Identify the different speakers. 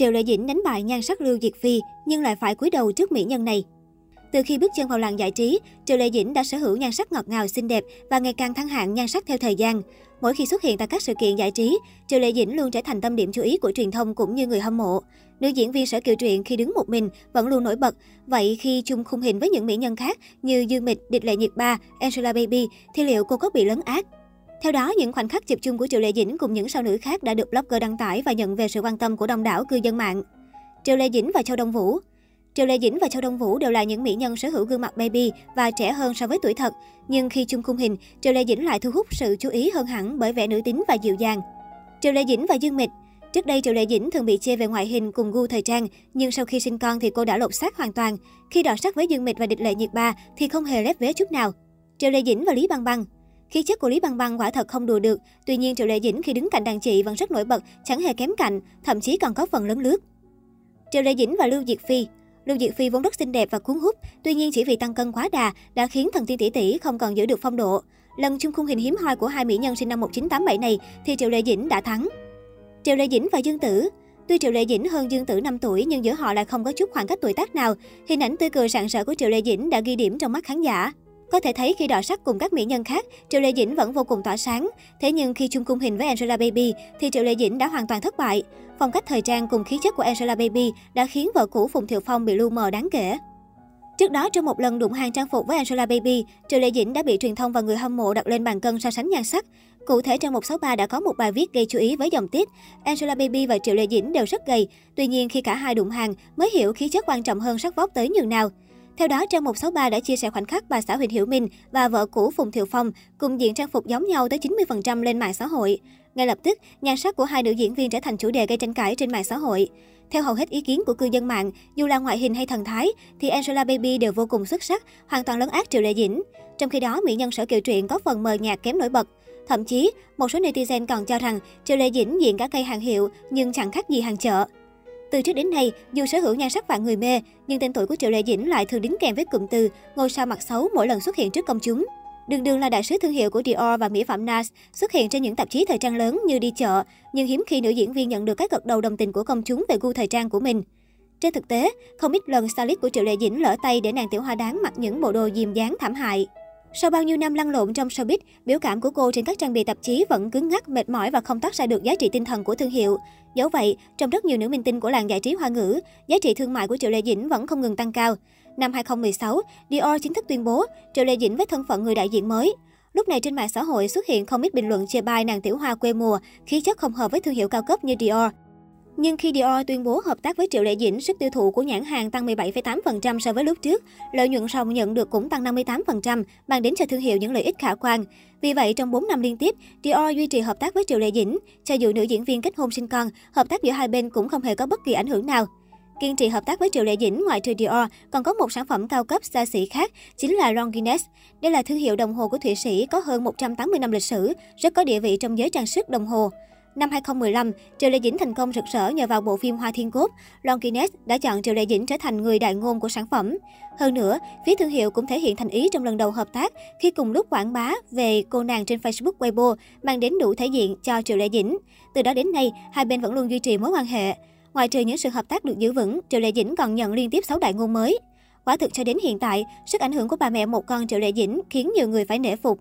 Speaker 1: Triệu Lệ Dĩnh đánh bại nhan sắc Lưu Diệt Phi nhưng lại phải cúi đầu trước mỹ nhân này. Từ khi bước chân vào làng giải trí, Triệu Lệ Dĩnh đã sở hữu nhan sắc ngọt ngào xinh đẹp và ngày càng thăng hạng nhan sắc theo thời gian. Mỗi khi xuất hiện tại các sự kiện giải trí, Triệu Lệ Dĩnh luôn trở thành tâm điểm chú ý của truyền thông cũng như người hâm mộ. Nữ diễn viên Sở Kiều Truyện khi đứng một mình vẫn luôn nổi bật. Vậy khi chung khung hình với những mỹ nhân khác như Dương Mịch, Địch Lệ Nhiệt Ba, Angelababy thì liệu cô có bị lấn át? Theo đó, những khoảnh khắc chụp chung của Triệu Lệ Dĩnh cùng những sao nữ khác đã được blogger đăng tải và nhận về sự quan tâm của đông đảo cư dân mạng. Triệu Lệ Dĩnh và Châu Đông Vũ Triệu Lệ Dĩnh và Châu Đông Vũ đều là những mỹ nhân sở hữu gương mặt baby và trẻ hơn so với tuổi thật. Nhưng khi chung khung hình, Triệu Lệ Dĩnh lại thu hút sự chú ý hơn hẳn bởi vẻ nữ tính và dịu dàng. Triệu Lệ Dĩnh và Dương Mịch Trước đây Triệu Lệ Dĩnh thường bị chê về ngoại hình cùng gu thời trang, nhưng sau khi sinh con thì cô đã lột xác hoàn toàn. Khi đọ sắc với Dương Mịch và Địch Lệ Nhiệt Ba thì không hề lép vế chút nào. Triệu Lệ Dĩnh và Lý Băng Băng Khí chất của Lý Băng Băng quả thật không đùa được, tuy nhiên Triệu Lệ Dĩnh khi đứng cạnh đàn chị vẫn rất nổi bật, chẳng hề kém cạnh, thậm chí còn có phần lớn lướt. Triệu Lệ Dĩnh và Lưu Diệt Phi Lưu Diệt Phi vốn rất xinh đẹp và cuốn hút, tuy nhiên chỉ vì tăng cân quá đà đã khiến thần tiên tỷ tỷ không còn giữ được phong độ. Lần chung khung hình hiếm hoi của hai mỹ nhân sinh năm 1987 này thì Triệu Lệ Dĩnh đã thắng. Triệu Lệ Dĩnh và Dương Tử Tuy Triệu Lệ Dĩnh hơn Dương Tử 5 tuổi nhưng giữa họ lại không có chút khoảng cách tuổi tác nào. Hình ảnh tươi cười rạng rỡ của Triệu Lệ Dĩnh đã ghi điểm trong mắt khán giả. Có thể thấy khi đọ sắc cùng các mỹ nhân khác, Triệu Lệ Dĩnh vẫn vô cùng tỏa sáng. Thế nhưng khi chung cung hình với Angelababy thì Triệu Lệ Dĩnh đã hoàn toàn thất bại. Phong cách thời trang cùng khí chất của Angelababy đã khiến vợ cũ Phùng Thiệu Phong bị lu mờ đáng kể. Trước đó, trong một lần đụng hàng trang phục với Angelababy, Triệu Lệ Dĩnh đã bị truyền thông và người hâm mộ đặt lên bàn cân so sánh nhan sắc. Cụ thể, trang 163 đã có một bài viết gây chú ý với dòng tiết Angelababy và Triệu Lệ Dĩnh đều rất gầy. Tuy nhiên, khi cả hai đụng hàng, mới hiểu khí chất quan trọng hơn sắc vóc tới nhường nào. Theo đó, trang 163 đã chia sẻ khoảnh khắc bà xã Huỳnh Hiểu Minh và vợ cũ Phùng Thiệu Phong cùng diện trang phục giống nhau tới 90% lên mạng xã hội. Ngay lập tức, nhan sắc của hai nữ diễn viên trở thành chủ đề gây tranh cãi trên mạng xã hội. Theo hầu hết ý kiến của cư dân mạng, dù là ngoại hình hay thần thái, thì Angela Baby đều vô cùng xuất sắc, hoàn toàn lấn át Triệu Lệ Dĩnh. Trong khi đó, mỹ nhân sở kiều truyện có phần mờ nhạt kém nổi bật. Thậm chí, một số netizen còn cho rằng Triệu Lệ Dĩnh diện cả cây hàng hiệu nhưng chẳng khác gì hàng chợ. Từ trước đến nay, dù sở hữu nhan sắc vạn người mê, nhưng tên tuổi của Triệu Lệ Dĩnh lại thường đính kèm với cụm từ ngôi sao mặt xấu mỗi lần xuất hiện trước công chúng. Đường đường là đại sứ thương hiệu của Dior và mỹ phẩm NARS xuất hiện trên những tạp chí thời trang lớn như đi chợ, nhưng hiếm khi nữ diễn viên nhận được các gật đầu đồng tình của công chúng về gu thời trang của mình. Trên thực tế, không ít lần stylist của Triệu Lệ Dĩnh lỡ tay để nàng tiểu hoa đáng mặc những bộ đồ dìm dáng thảm hại. Sau bao nhiêu năm lăn lộn trong showbiz, biểu cảm của cô trên các trang bìa tạp chí vẫn cứng ngắc, mệt mỏi và không tác ra được giá trị tinh thần của thương hiệu. Dẫu vậy, trong rất nhiều nữ minh tinh của làng giải trí hoa ngữ, giá trị thương mại của Triệu Lệ Dĩnh vẫn không ngừng tăng cao. Năm 2016, Dior chính thức tuyên bố Triệu Lệ Dĩnh với thân phận người đại diện mới. Lúc này trên mạng xã hội xuất hiện không ít bình luận chê bai nàng tiểu hoa quê mùa, khí chất không hợp với thương hiệu cao cấp như Dior. Nhưng khi Dior tuyên bố hợp tác với Triệu Lệ Dĩnh, sức tiêu thụ của nhãn hàng tăng 17,8% so với lúc trước. Lợi nhuận sau nhận được cũng tăng 58%, mang đến cho thương hiệu những lợi ích khả quan. Vì vậy, trong 4 năm liên tiếp, Dior duy trì hợp tác với Triệu Lệ Dĩnh. Cho dù nữ diễn viên kết hôn sinh con, hợp tác giữa hai bên cũng không hề có bất kỳ ảnh hưởng nào. Kiên trì hợp tác với Triệu Lệ Dĩnh, ngoài trừ Dior, còn có một sản phẩm cao cấp xa xỉ khác, chính là Longines. Đây là thương hiệu đồng hồ của Thụy Sĩ có hơn 180 năm lịch sử, rất có địa vị trong giới trang sức đồng hồ. Năm 2015, Triệu Lệ Dĩnh thành công rực rỡ nhờ vào bộ phim Hoa Thiên Cốt. Longines đã chọn Triệu Lệ Dĩnh trở thành người đại ngôn của sản phẩm. Hơn nữa, phía thương hiệu cũng thể hiện thành ý trong lần đầu hợp tác khi cùng lúc quảng bá về cô nàng trên Facebook Weibo, mang đến đủ thể diện cho Triệu Lệ Dĩnh. Từ đó đến nay, hai bên vẫn luôn duy trì mối quan hệ. Ngoài trừ những sự hợp tác được giữ vững, Triệu Lệ Dĩnh còn nhận liên tiếp 6 đại ngôn mới. Quả thực cho đến hiện tại, sức ảnh hưởng của bà mẹ một con Triệu Lệ Dĩnh khiến nhiều người phải nể phục.